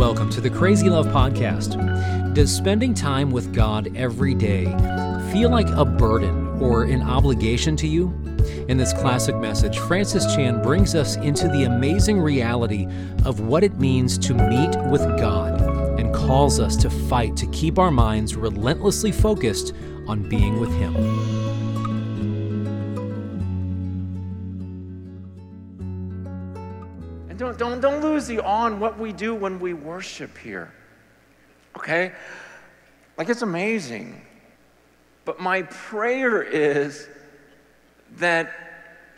Welcome to the Crazy Love Podcast. Does spending time with God every day feel like a burden or an obligation to you? In this classic message, Francis Chan brings us into the amazing reality of what it means to meet with God and calls us to fight to keep our minds relentlessly focused on being with Him. In what we do when we worship here. Okay? Like it's amazing. But my prayer is that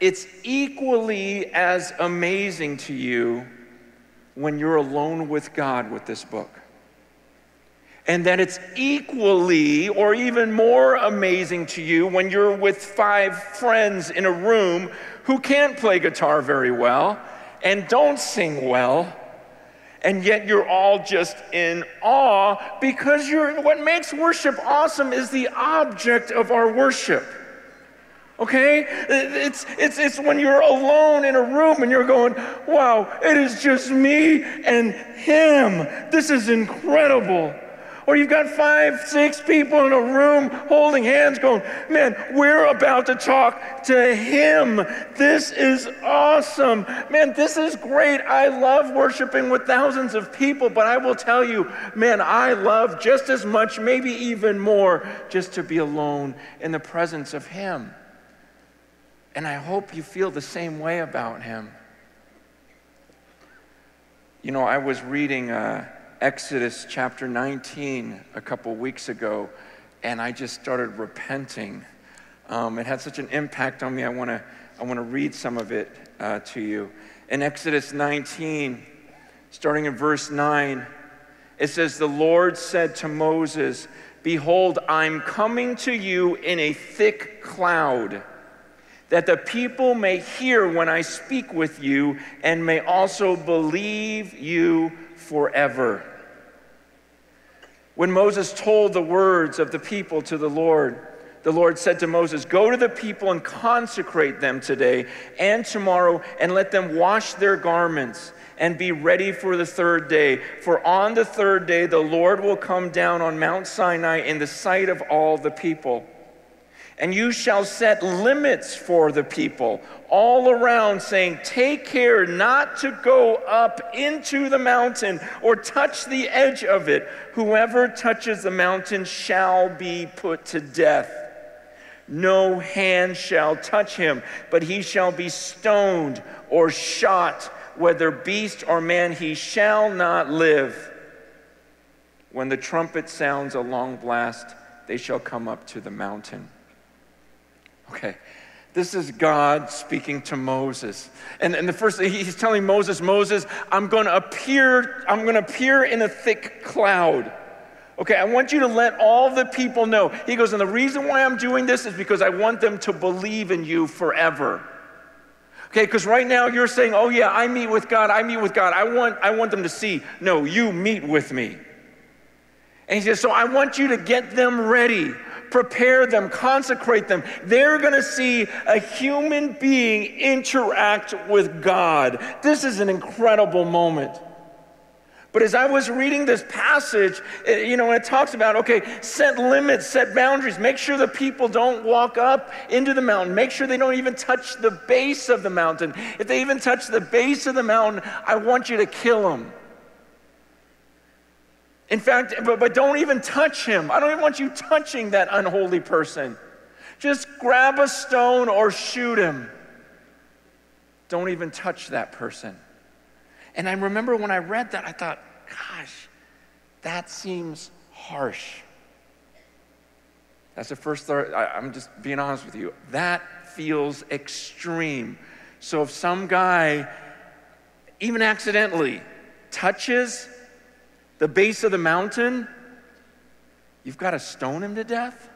it's equally as amazing to you when you're alone with God with this book. And that it's equally or even more amazing to you when you're with five friends in a room who can't play guitar very well and don't sing well. And yet you're all just in awe because you're what makes worship awesome is the object of our worship. Okay? It's, it's, it's when you're alone in a room and you're going, wow, it is just me and him. This is incredible. Or you've got five, six people in a room holding hands going, man, we're about to talk to him. This is awesome. Man, this is great. I love worshiping with thousands of people, but I will tell you, man, I love just as much, maybe even more, just to be alone in the presence of him. And I hope you feel the same way about him. You know, I was reading uh, Exodus chapter 19 a couple weeks ago, and I just started repenting. Um, it had such an impact on me. I want to I want to read some of it uh, to you. In Exodus 19, starting in verse 9, it says, The Lord said to Moses, Behold, I'm coming to you in a thick cloud that the people may hear when I speak with you and may also believe you forever. When Moses told the words of the people to the Lord, the Lord said to Moses, Go to the people and consecrate them today and tomorrow, and let them wash their garments and be ready for the third day. For on the third day, the Lord will come down on Mount Sinai in the sight of all the people. And you shall set limits for the people all around, saying, Take care not to go up into the mountain or touch the edge of it. Whoever touches the mountain shall be put to death. No hand shall touch him, but he shall be stoned or shot, whether beast or man, he shall not live. When the trumpet sounds a long blast, they shall come up to the mountain. Okay. This is God speaking to Moses. And, and the first thing he's telling Moses, Moses, I'm going to appear, I'm going to appear in a thick cloud. Okay, I want you to let all the people know. He goes, and the reason why I'm doing this is because I want them to believe in you forever. Okay, because right now you're saying, oh yeah, I meet with God, I meet with God. I want, I want them to see, no, you meet with me. And he says, so I want you to get them ready prepare them, consecrate them. They're going to see a human being interact with God. This is an incredible moment. But as I was reading this passage, eh, you know, it talks about, okay, set limits, set boundaries, make sure the people don't walk up into the mountain, make sure they don't even touch the base of the mountain. If they even touch the base of the mountain, I want you to kill them. In fact, but, but don't even touch him. I don't even want you touching that unholy person. Just grab a stone or shoot him. Don't even touch that person. And I remember when I read that, I thought, gosh, that seems harsh. That's the first thought. I'm just being honest with you. That feels extreme. So if some guy, even accidentally, touches the base of the mountain, you've got to stone him to death?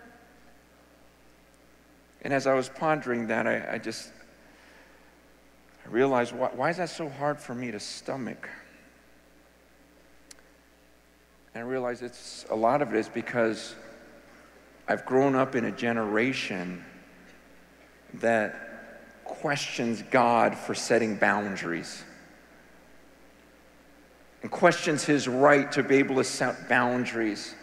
And as I was pondering that, I, I just I realized why, why is that so hard for me to stomach? And I realized it's a lot of it is because I've grown up in a generation that questions God for setting boundaries. And questions his right to be able to set boundaries.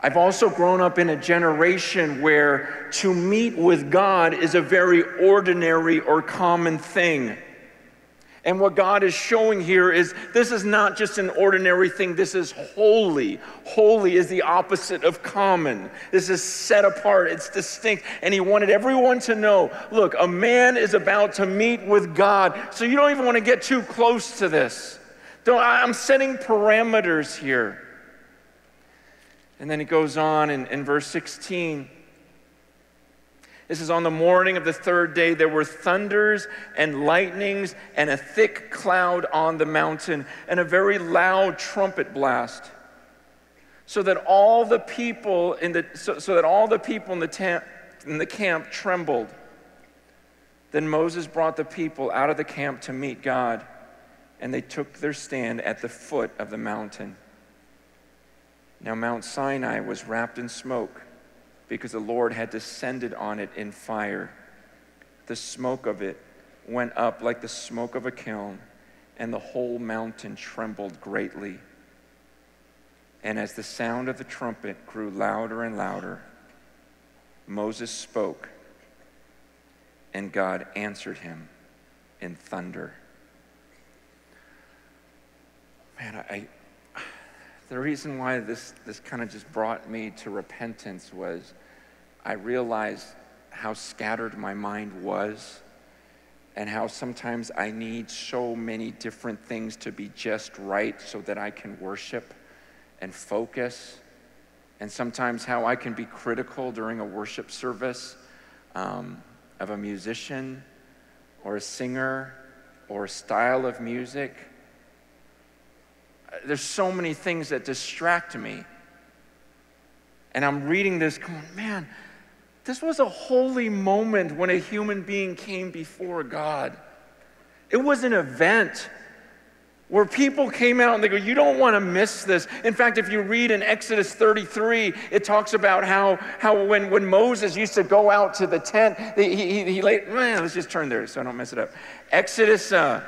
I've also grown up in a generation where to meet with God is a very ordinary or common thing. And what God is showing here is this is not just an ordinary thing, this is holy. Holy is the opposite of common. This is set apart, it's distinct. And He wanted everyone to know look, a man is about to meet with God, so you don't even want to get too close to this. Don't, I'm setting parameters here. And then he goes on in, in verse 16. This is on the morning of the third day, there were thunders and lightnings and a thick cloud on the mountain and a very loud trumpet blast. So that all the people in the, so, so that all the people in the, ta- in the camp trembled. Then Moses brought the people out of the camp to meet God, and they took their stand at the foot of the mountain. Now, Mount Sinai was wrapped in smoke because the Lord had descended on it in fire. The smoke of it went up like the smoke of a kiln, and the whole mountain trembled greatly. And as the sound of the trumpet grew louder and louder, Moses spoke, and God answered him in thunder. Man, I, the reason why this, this kind of just brought me to repentance was I realized how scattered my mind was and how sometimes I need so many different things to be just right so that I can worship and focus. And sometimes how I can be critical during a worship service um, of a musician or a singer or a style of music there's so many things that distract me. And I'm reading this going, man, this was a holy moment when a human being came before God. It was an event where people came out and they go, You don't want to miss this. In fact, if you read in Exodus 33, it talks about how, how when, when Moses used to go out to the tent, he, he, he laid, man, let's just turn there so I don't mess it up. Exodus, uh,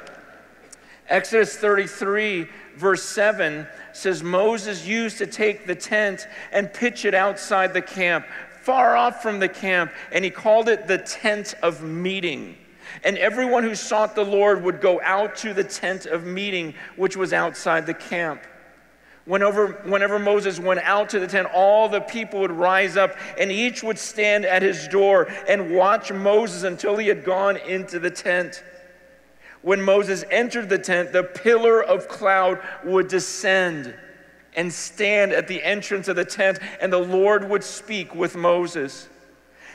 Exodus 33, verse 7 says Moses used to take the tent and pitch it outside the camp, far off from the camp, and he called it the tent of meeting. And everyone who sought the Lord would go out to the tent of meeting, which was outside the camp. Whenever, whenever Moses went out to the tent, all the people would rise up, and each would stand at his door and watch Moses until he had gone into the tent. When Moses entered the tent, the pillar of cloud would descend and stand at the entrance of the tent, and the Lord would speak with Moses.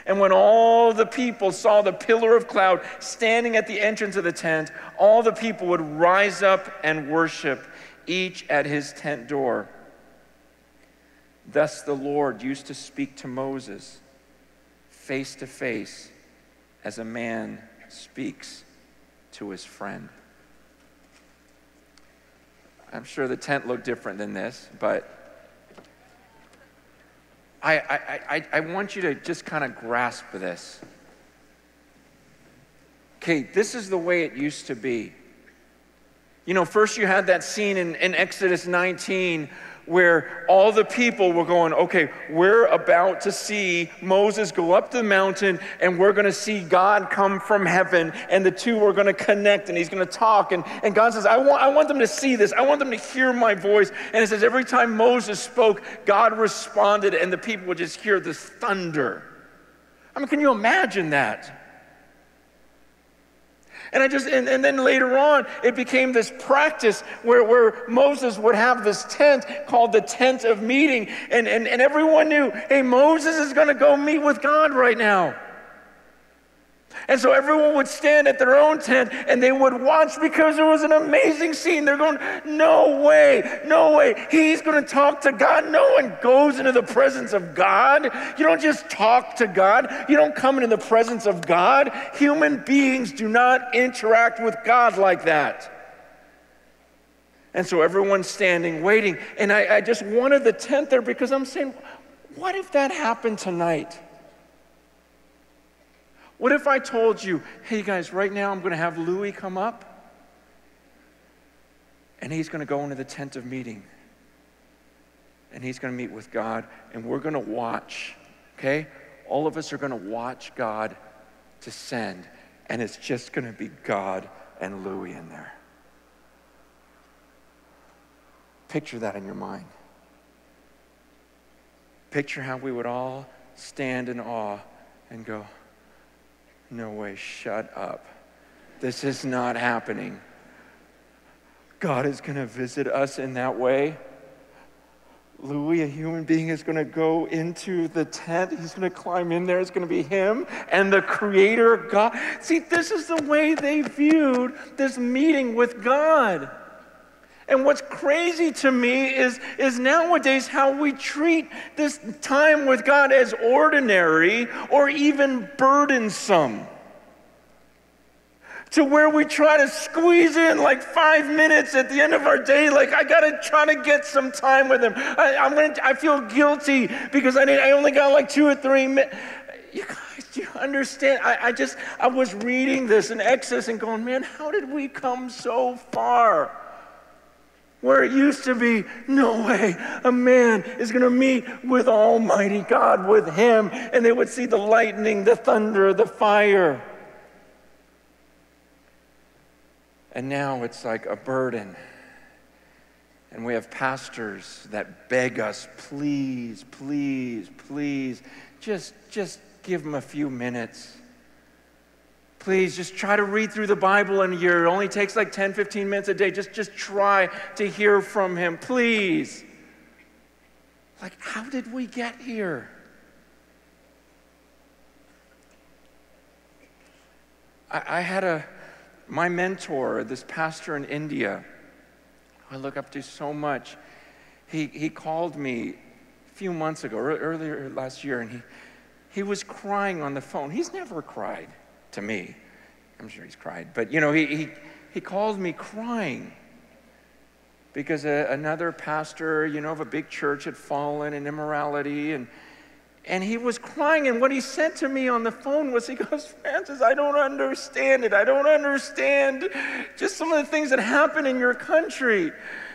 And when all the people saw the pillar of cloud standing at the entrance of the tent, all the people would rise up and worship, each at his tent door. Thus the Lord used to speak to Moses face to face as a man speaks to his friend. I'm sure the tent looked different than this, but I, I, I, I want you to just kind of grasp this. Okay, this is the way it used to be. You know, first you had that scene in, in Exodus 19 where all the people were going, okay, we're about to see Moses go up the mountain and we're going to see God come from heaven and the two are going to connect and he's going to talk. And, and God says, I want, I want them to see this. I want them to hear my voice. And it says, every time Moses spoke, God responded and the people would just hear this thunder. I mean, can you imagine that? And I just, and, and then later on, it became this practice where, where Moses would have this tent called the tent of meeting. And, and, and everyone knew, hey, Moses is going to go meet with God right now. And so everyone would stand at their own tent and they would watch because it was an amazing scene. They're going, No way, no way. He's going to talk to God. No one goes into the presence of God. You don't just talk to God, you don't come into the presence of God. Human beings do not interact with God like that. And so everyone's standing, waiting. And I, I just wanted the tent there because I'm saying, What if that happened tonight? What if I told you, hey guys, right now I'm going to have Louis come up And he's going to go into the tent of meeting. And he's going to meet with God. And we're going to watch, okay? All of us are going to watch God descend. And it's just going to be God and Louis in there. Picture that in your mind. Picture how we would all stand in awe and go, No way, shut up. This is not happening. God is going to visit us in that way. Louis, a human being, is going to go into the tent. He's going to climb in there. It's going to be him and the Creator God. See, this is the way they viewed this meeting with God. And what's crazy to me is, is nowadays how we treat this time with God as ordinary or even burdensome to where we try to squeeze in like five minutes at the end of our day. Like, I got to try to get some time with him. I, am gonna, I feel guilty because I, I only got like two or three minutes. You guys, do you understand? I, I just, I was reading this in Exodus and going, man, how did we come so far? Where it used to be, no way, a man is going to meet with Almighty God, with him, and they would see the lightning, the thunder, the fire. And now it's like a burden. And we have pastors that beg us, please, please, please, just, just give them a few minutes. Please just try to read through the Bible in a year. It only takes like 10, 15 minutes a day. Just, just try to hear from Him, please. Like, how did we get here? I, I had a, my mentor, this pastor in India, I look up to so much, he, he called me a few months ago, earlier last year, and he, he was crying on the phone. He's never cried to me. I'm sure he's cried, but you know, he, he, he calls me crying because a, another pastor, you know, of a big church had fallen in immorality and and he was crying, and what he said to me on the phone was, he goes, Francis, I don't understand it. I don't understand just some of the things that happen in your country.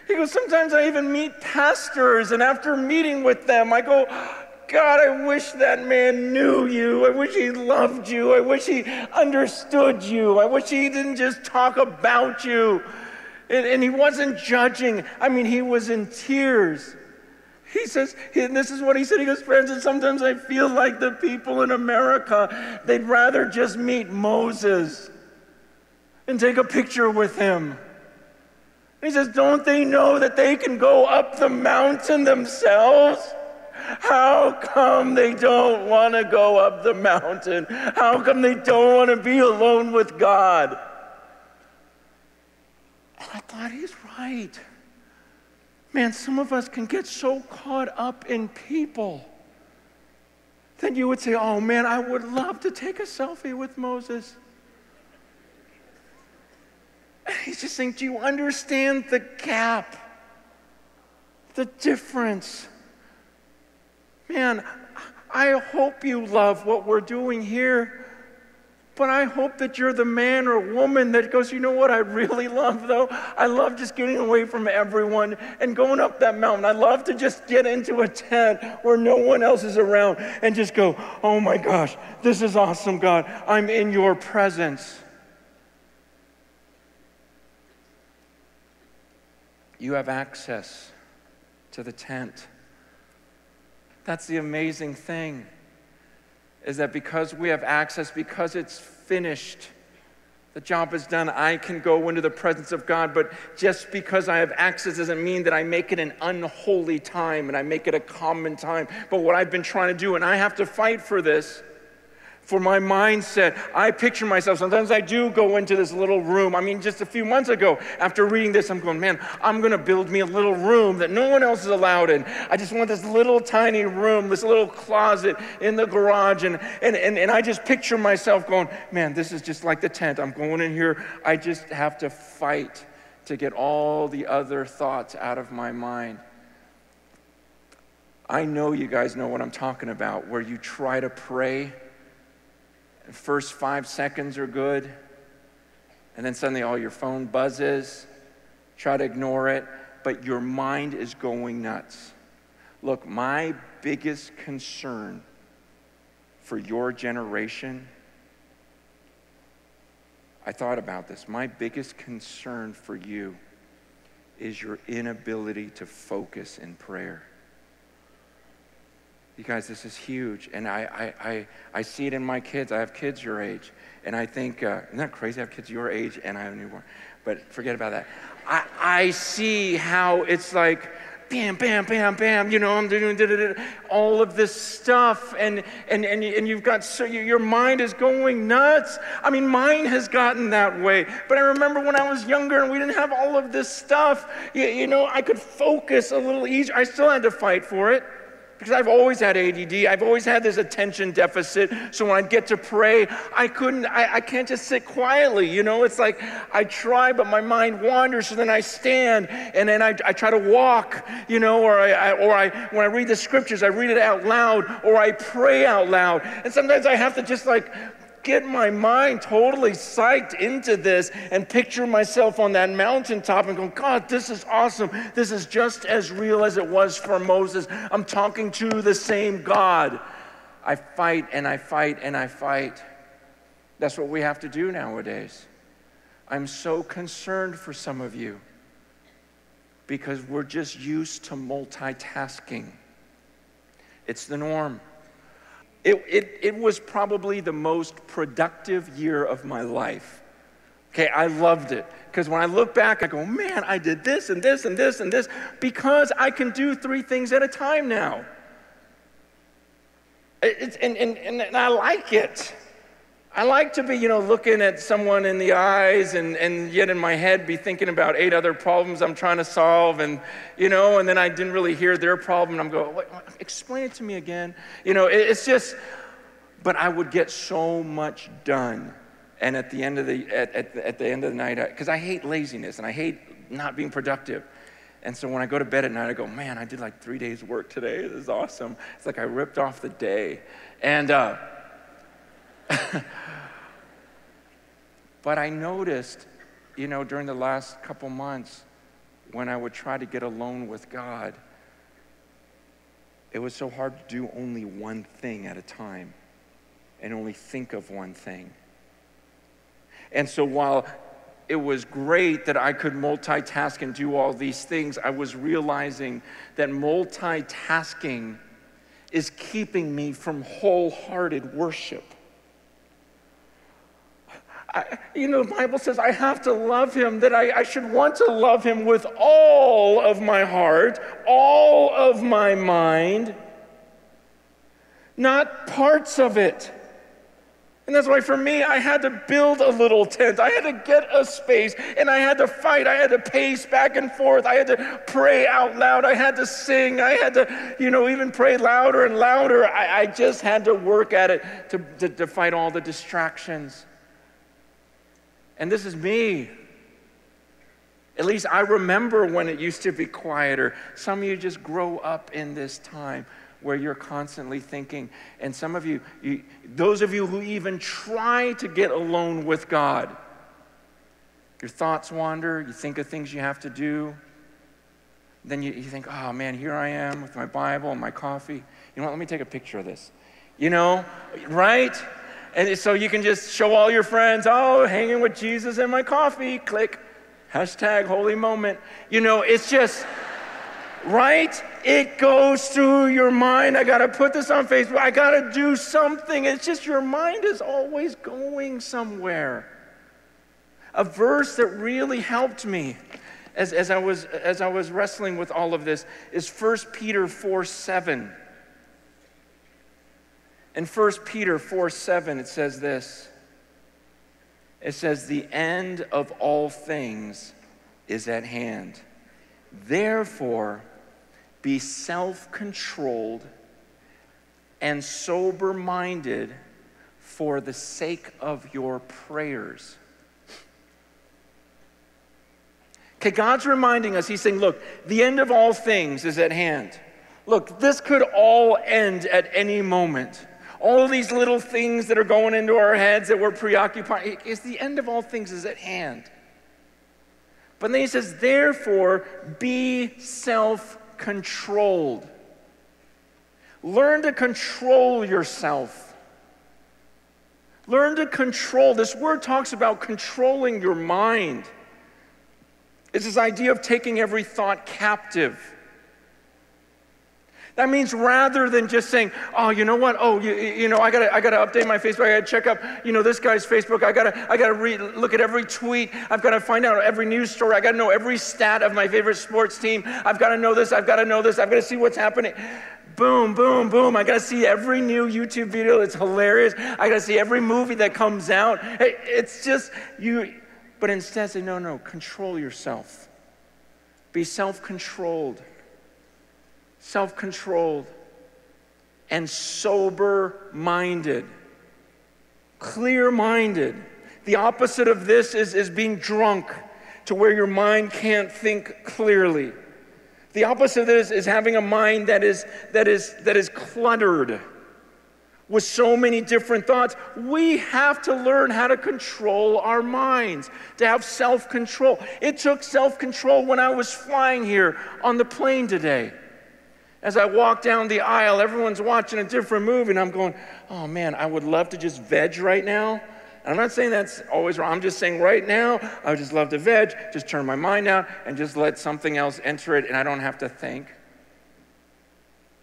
He goes, sometimes I even meet pastors, and after meeting with them, I go, God, I wish that man knew you. I wish he loved you. I wish he understood you. I wish he didn't just talk about you. And, and he wasn't judging. I mean, he was in tears. He says, and this is what he said. He goes, friends, and sometimes I feel like the people in America, they'd rather just meet Moses and take a picture with him. He says, Don't they know that they can go up the mountain themselves? How come they don't want to go up the mountain? How come they don't want to be alone with God? And I thought, he's right. Man, some of us can get so caught up in people that you would say, Oh man, I would love to take a selfie with Moses. he's just saying, Do you understand the gap? The difference? Man, I hope you love what we're doing here. But I hope that you're the man or woman that goes, you know what I really love though? I love just getting away from everyone and going up that mountain. I love to just get into a tent where no one else is around and just go, oh my gosh, this is awesome, God. I'm in your presence. You have access to the tent. That's the amazing thing is that because we have access, because it's finished, the job is done, I can go into the presence of God. But just because I have access doesn't mean that I make it an unholy time and I make it a common time. But what I've been trying to do, and I have to fight for this, for my mindset. I picture myself, sometimes I do go into this little room. I mean, just a few months ago, after reading this, I'm going, man, I'm going to build me a little room that no one else is allowed in. I just want this little tiny room, this little closet in the garage. And, and, and, and I just picture myself going, man, this is just like the tent. I'm going in here. I just have to fight to get all the other thoughts out of my mind. I know you guys know what I'm talking about, where you try to pray the first five seconds are good, and then suddenly all your phone buzzes, try to ignore it, but your mind is going nuts. Look, my biggest concern for your generation, I thought about this. My biggest concern for you is your inability to focus in prayer. You guys, this is huge. And I, I, I, I see it in my kids. I have kids your age. And I think, uh, isn't that crazy? I have kids your age and I have a newborn. But forget about that. I, I see how it's like, bam, bam, bam, bam, you know, I'm doing all of this stuff, and, and, and, and you've got, so your mind is going nuts. I mean, mine has gotten that way. But I remember when I was younger and we didn't have all of this stuff, you, you know, I could focus a little easier. I still had to fight for it because I've always had ADD. I've always had this attention deficit. So when I'd get to pray, I couldn't, I, I can't just sit quietly. You know, it's like I try, but my mind wanders. So then I stand and then I, I try to walk, you know, or I, I, or I, when I read the scriptures, I read it out loud or I pray out loud. And sometimes I have to just like get my mind totally psyched into this and picture myself on that mountaintop and go, God, this is awesome. This is just as real as it was for Moses. I'm talking to the same God. I fight and I fight and I fight. That's what we have to do nowadays. I'm so concerned for some of you because we're just used to multitasking. It's the norm. It, it, it was probably the most productive year of my life. Okay, I loved it. Because when I look back, I go, man, I did this and this and this and this because I can do three things at a time now. And, and, and I like it. I like to be, you know, looking at someone in the eyes and, and yet in my head be thinking about eight other problems I'm trying to solve and, you know, and then I didn't really hear their problem and I'm going, explain it to me again. You know, it, it's just, but I would get so much done. And at the end of the, at, at, at the end of the night, because I, I hate laziness and I hate not being productive. And so when I go to bed at night, I go, man, I did like three days work today. This is awesome. It's like I ripped off the day. And, uh, but I noticed, you know, during the last couple months, when I would try to get alone with God, it was so hard to do only one thing at a time and only think of one thing. And so while it was great that I could multitask and do all these things, I was realizing that multitasking is keeping me from wholehearted worship. I, you know, the Bible says I have to love him, that I, I should want to love him with all of my heart, all of my mind, not parts of it. And that's why for me, I had to build a little tent. I had to get a space and I had to fight. I had to pace back and forth. I had to pray out loud. I had to sing. I had to, you know, even pray louder and louder. I, I just had to work at it to, to, to fight all the distractions. And this is me. At least I remember when it used to be quieter. Some of you just grow up in this time where you're constantly thinking. And some of you, you, those of you who even try to get alone with God, your thoughts wander, you think of things you have to do. Then you, you think, oh man, here I am with my Bible and my coffee. You know what? Let me take a picture of this. You know, right? And so you can just show all your friends, oh, hanging with Jesus and my coffee, click, hashtag holy moment. You know, it's just, right? It goes through your mind. I got to put this on Facebook. I got to do something. It's just your mind is always going somewhere. A verse that really helped me as, as, I, was, as I was wrestling with all of this is 1 Peter 4 7. In 1 Peter 4 7, it says this it says, The end of all things is at hand. Therefore, be self controlled and sober minded for the sake of your prayers. Okay, God's reminding us, He's saying, look, the end of all things is at hand. Look, this could all end at any moment all these little things that are going into our heads that we're preoccupied. Is the end of all things is at hand. But then he says, therefore, be self controlled. Learn to control yourself. Learn to control. This word talks about controlling your mind. It's this idea of taking every thought captive. That means rather than just saying, oh, you know what? Oh, you, you know, I gotta, I gotta update my Facebook. I gotta check up, you know, this guy's Facebook. I gotta, I gotta read, look at every tweet. I've gotta find out every news story. I gotta know every stat of my favorite sports team. I've gotta know this. I've gotta know this. I've gotta see what's happening. Boom, boom, boom. I gotta see every new YouTube video. It's hilarious. I gotta see every movie that comes out. It's just you. But instead, say, no, no, control yourself. Be self controlled self controlled, and sober minded. Clear minded. The opposite of this is, is being drunk to where your mind can't think clearly. The opposite of this is having a mind that is, that is, that is cluttered with so many different thoughts. We have to learn how to control our minds, to have self control. It took self control when I was flying here on the plane today. As I walk down the aisle, everyone's watching a different movie, and I'm going, oh man, I would love to just veg right now. And I'm not saying that's always wrong. I'm just saying right now, I would just love to veg, just turn my mind out, and just let something else enter it, and I don't have to think.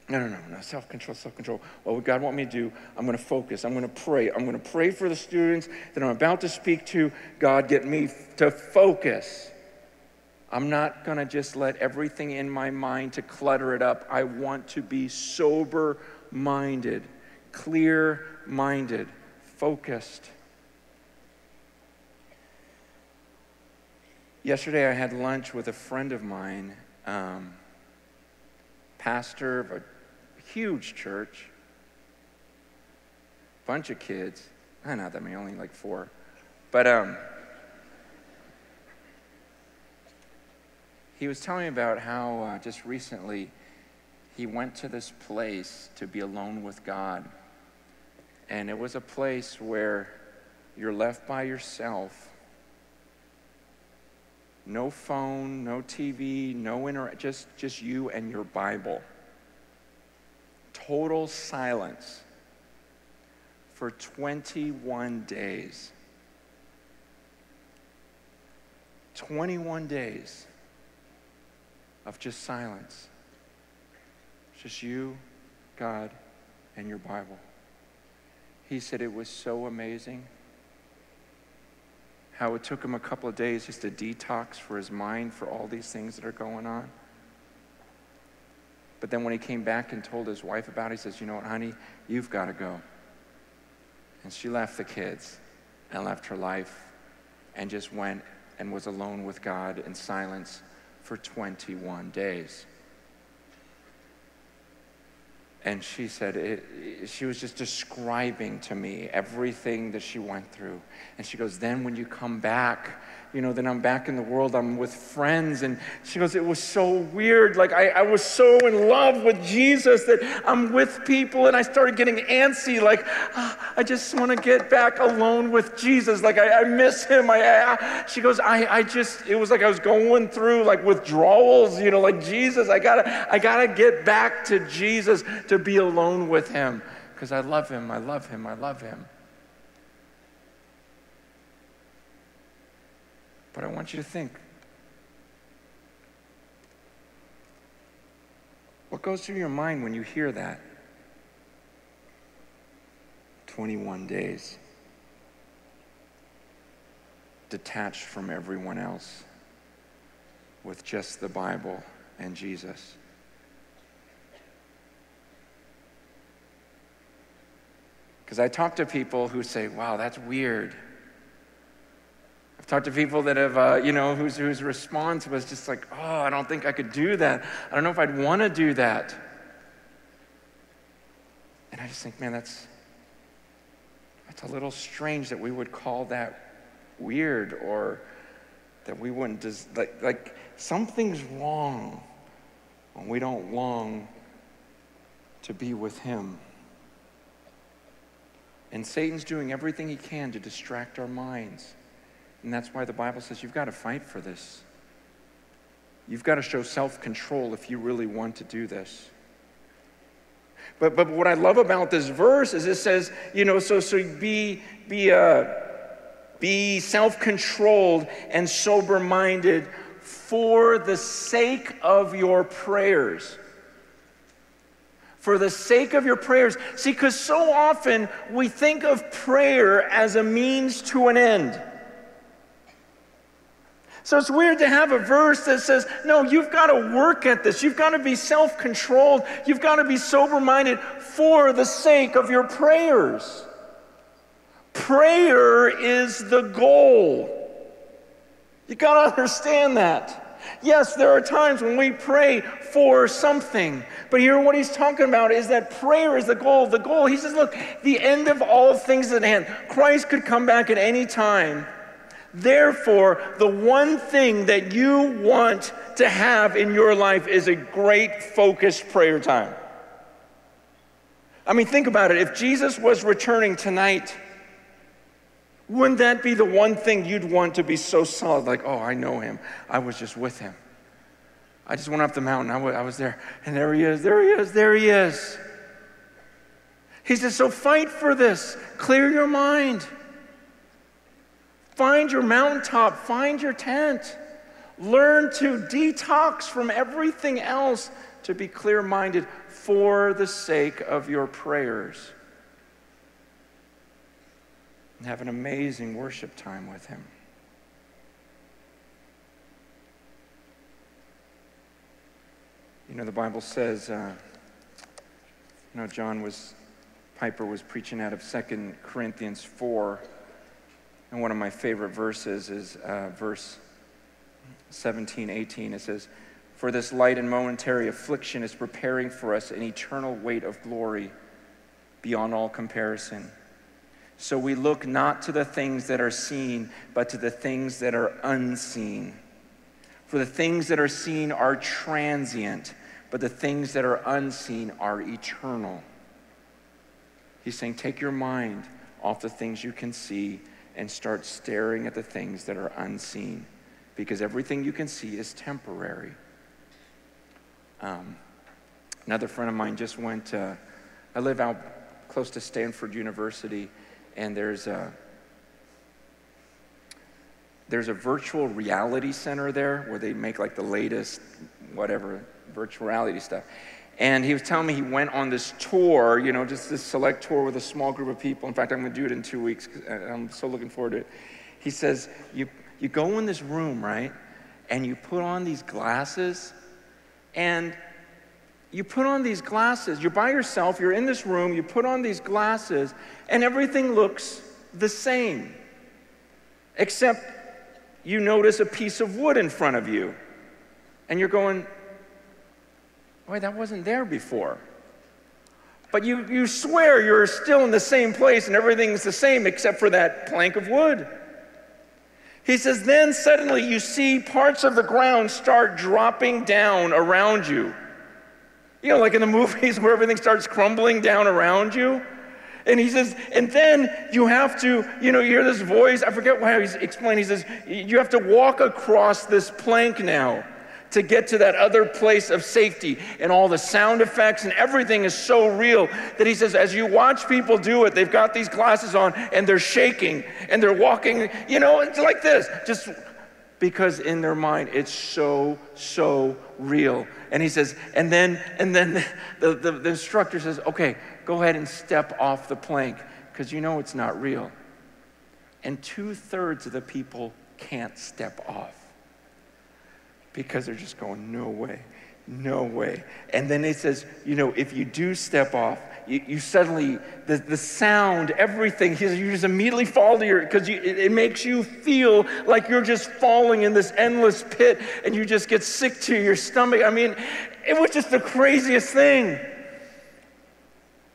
No, no, no, no. Self control, self control. What would God want me to do? I'm going to focus. I'm going to pray. I'm going to pray for the students that I'm about to speak to. God, get me to focus. I'm not going to just let everything in my mind to clutter it up. I want to be sober minded, clear minded, focused. Yesterday, I had lunch with a friend of mine, um, pastor of a huge church, bunch of kids. Eh, not that many, only like four. But um, he was telling me about how uh, just recently he went to this place to be alone with God. And it was a place where you're left by yourself. No phone, no TV, no inter just just you and your Bible. Total silence for 21 days. 21 days of just silence. Just you, God, and your Bible. He said it was so amazing how it took him a couple of days just to detox for his mind for all these things that are going on. But then when he came back and told his wife about it, he says, You know what, honey, you've got to go. And she left the kids and left her life and just went and was alone with God in silence for 21 days. And she said, it, she was just describing to me everything that she went through. And she goes, Then when you come back, you know, then I'm back in the world, I'm with friends. And she goes, It was so weird. Like, I, I was so in love with Jesus that I'm with people and I started getting antsy. Like, oh, I just want to get back alone with Jesus. Like, I, I miss him. I, I, she goes, I, I just, it was like I was going through like withdrawals, you know, like Jesus, I gotta, I gotta get back to Jesus to be alone with him because I love him. I love him. I love him. But I want you to think what goes through your mind when you hear that? 21 days detached from everyone else with just the Bible and Jesus. Because I talk to people who say, wow, that's weird. I've talked to people that have, uh, you know, whose, whose response was just like, oh, I don't think I could do that. I don't know if I'd want to do that. And I just think, man, that's, that's a little strange that we would call that weird or that we wouldn't, des- like, like something's wrong when we don't long to be with Him. And Satan's doing everything he can to distract our minds. And that's why the Bible says you've got to fight for this. You've got to show self control if you really want to do this. But, but what I love about this verse is it says, you know, so, so be, be, uh, be self controlled and sober minded for the sake of your prayers. For the sake of your prayers. See, because so often we think of prayer as a means to an end. So it's weird to have a verse that says, no, you've got to work at this. You've got to be self controlled. You've got to be sober minded for the sake of your prayers. Prayer is the goal. You got to understand that. Yes, there are times when we pray for something, but here what he's talking about is that prayer is the goal. The goal, he says, look, the end of all things is at hand. Christ could come back at any time. Therefore, the one thing that you want to have in your life is a great focused prayer time. I mean, think about it. If Jesus was returning tonight, wouldn't that be the one thing you'd want to be so solid? Like, oh, I know him. I was just with him. I just went up the mountain. I was, there. And there he is. There he is. There he is. He says, so fight for this. Clear your mind. Find your mountaintop, find your tent. Learn to detox from everything else to be clear minded for the sake of your prayers. And have an amazing worship time with Him. You know, the Bible says, uh, you know, John was, Piper was preaching out of Second Corinthians 4. And one of my favorite verses is uh, verse 17, 18. It says, For this light and momentary affliction is preparing for us an eternal weight of glory beyond all comparison. So we look not to the things that are seen, but to the things that are unseen. For the things that are seen are transient, but the things that are unseen are eternal. He's saying, take your mind off the things you can see and start staring at the things that are unseen because everything you can see is temporary. Um, another friend of mine just went, uh, I live out close to Stanford University, and there's a, there's a virtual reality center there where they make like the latest, whatever, virtual reality stuff. And he was telling me he went on this tour, you know, just this select tour with a small group of people. In fact, I'm going to do it in two weeks. Uh, I'm so looking forward to it. He says, you, you go in this room, right? And you put on these glasses, and you put on these glasses. You're by yourself, you're in this room, you put on these glasses, and everything looks the same. Except you notice a piece of wood in front of you. And you're going, Boy, that wasn't there before. But you, you swear you're still in the same place and everything's the same except for that plank of wood. He says, then suddenly you see parts of the ground start dropping down around you. You know, like in the movies where everything starts crumbling down around you. And he says, and then you have to, you know, you hear this voice. I forget why he's explaining. He says, you have to walk across this plank now to get to that other place of safety. And all the sound effects and everything is so real that he says, as you watch people do it, they've got these glasses on and they're shaking and they're walking, you know, it's like this, just because in their mind it's so, so real. And he says, and then, and then the, the, the instructor says, okay, go ahead and step off the plank because you know it's not real. And two thirds of the people can't step off because they're just going, no way, no way. And then it says, you know, if you do step off, you, you suddenly, the, the sound, everything, you just immediately fall to your, because it, it makes you feel like you're just falling in this endless pit and you just get sick to your stomach. I mean, it was just the craziest thing.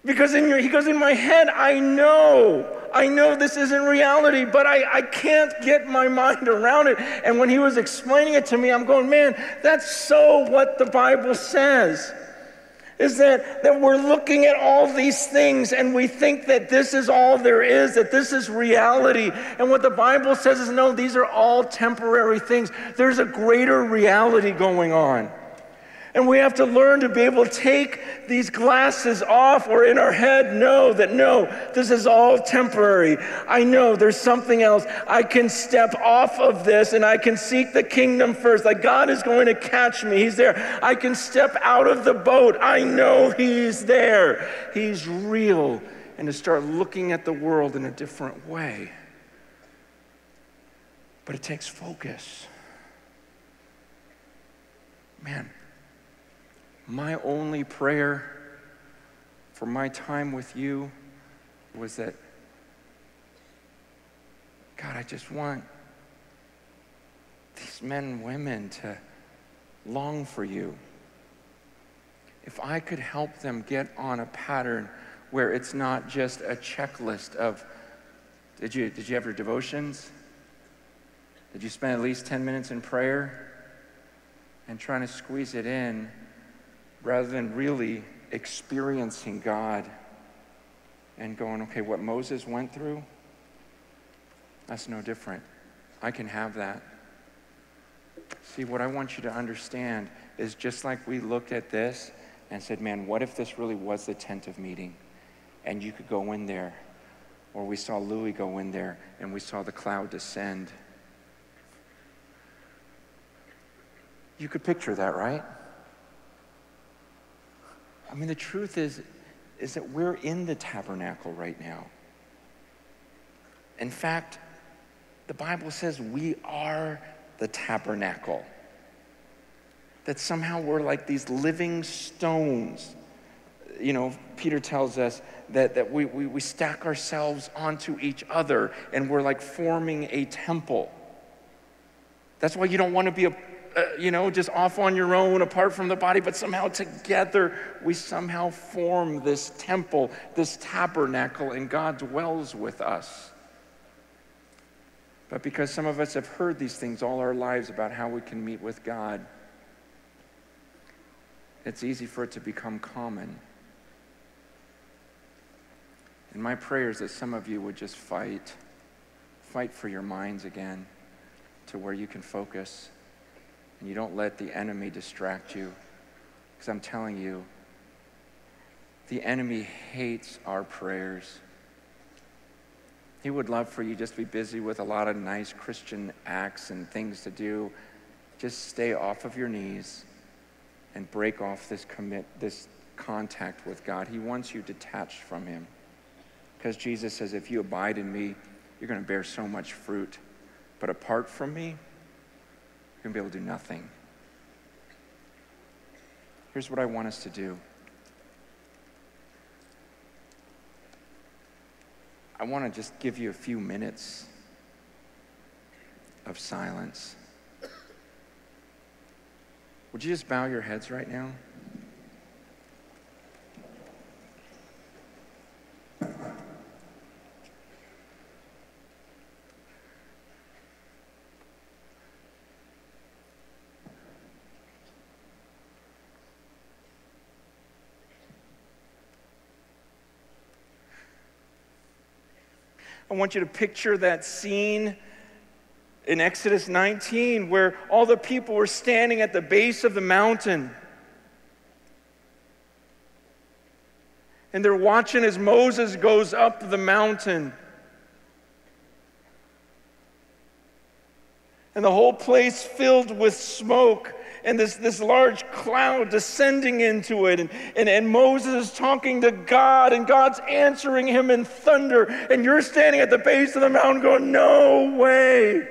Because in your, he goes, in my head, I know I know this isn't reality, but I, I can't get my mind around it. And when he was explaining it to me, I'm going, man, that's so what the Bible says. Is that, that we're looking at all these things and we think that this is all there is, that this is reality. And what the Bible says is no, these are all temporary things. There's a greater reality going on. And we have to learn to be able to take these glasses off or in our head know that no, this is all temporary. I know there's something else. I can step off of this and I can seek the kingdom first. Like God is going to catch me. He's there. I can step out of the boat. I know He's there. He's real. And to start looking at the world in a different way. But it takes focus. Man my only prayer for my time with you was that, God, I just want these men and women to long for you. If I could help them get on a pattern where it's not just a checklist of, did you, did you have your devotions? Did you spend at least 10 minutes in prayer? And trying to squeeze it in rather than really experiencing God and going, okay, what Moses went through, that's no different. I can have that. See, what I want you to understand is just like we looked at this and said, man, what if this really was the tent of meeting? And you could go in there. Or we saw Louis go in there and we saw the cloud descend. You could picture that, right? I mean, the truth is, is that we're in the tabernacle right now. In fact, the Bible says we are the tabernacle. That somehow we're like these living stones. You know, Peter tells us that, that we, we, we stack ourselves onto each other and we're like forming a temple. That's why you don't want to be a uh, you know, just off on your own, apart from the body, but somehow together we somehow form this temple, this tabernacle, and God dwells with us. But because some of us have heard these things all our lives about how we can meet with God, it's easy for it to become common. And my prayer is that some of you would just fight, fight for your minds again to where you can focus and you don't let the enemy distract you. Because I'm telling you, the enemy hates our prayers. He would love for you just to be busy with a lot of nice Christian acts and things to do. Just stay off of your knees and break off this commit this contact with God. He wants you detached from him. Because Jesus says, if you abide in me, you're going to bear so much fruit. But apart from me, you're going to be able to do nothing. Here's what I want us to do I want to just give you a few minutes of silence. Would you just bow your heads right now? I want you to picture that scene in Exodus 19 where all the people were standing at the base of the mountain. And they're watching as Moses goes up the mountain. And the whole place filled with smoke and this, this large cloud descending into it. And, and, and Moses is talking to God, and God's answering him in thunder. And you're standing at the base of the mountain going, No way.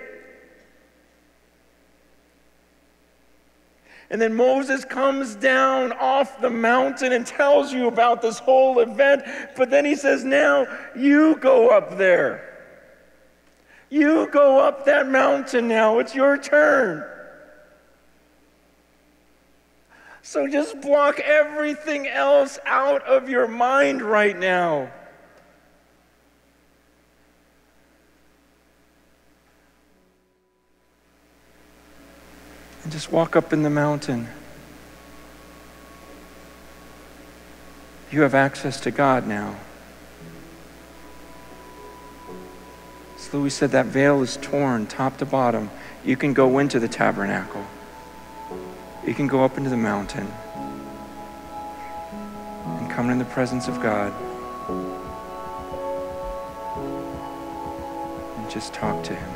And then Moses comes down off the mountain and tells you about this whole event. But then he says, Now you go up there. You go up that mountain now. It's your turn. So just block everything else out of your mind right now. And just walk up in the mountain. you have access to God now. As Louis said, that veil is torn top to bottom. You can go into the tabernacle, you can go up into the mountain and come in the presence of God and just talk to Him.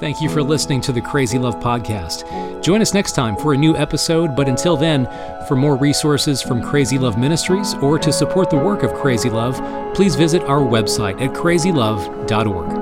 Thank you for listening to the Crazy Love Podcast. Join us next time for a new episode, but until then, for more resources from Crazy Love Ministries or to support the work of Crazy Love, please visit our website at crazylove.org.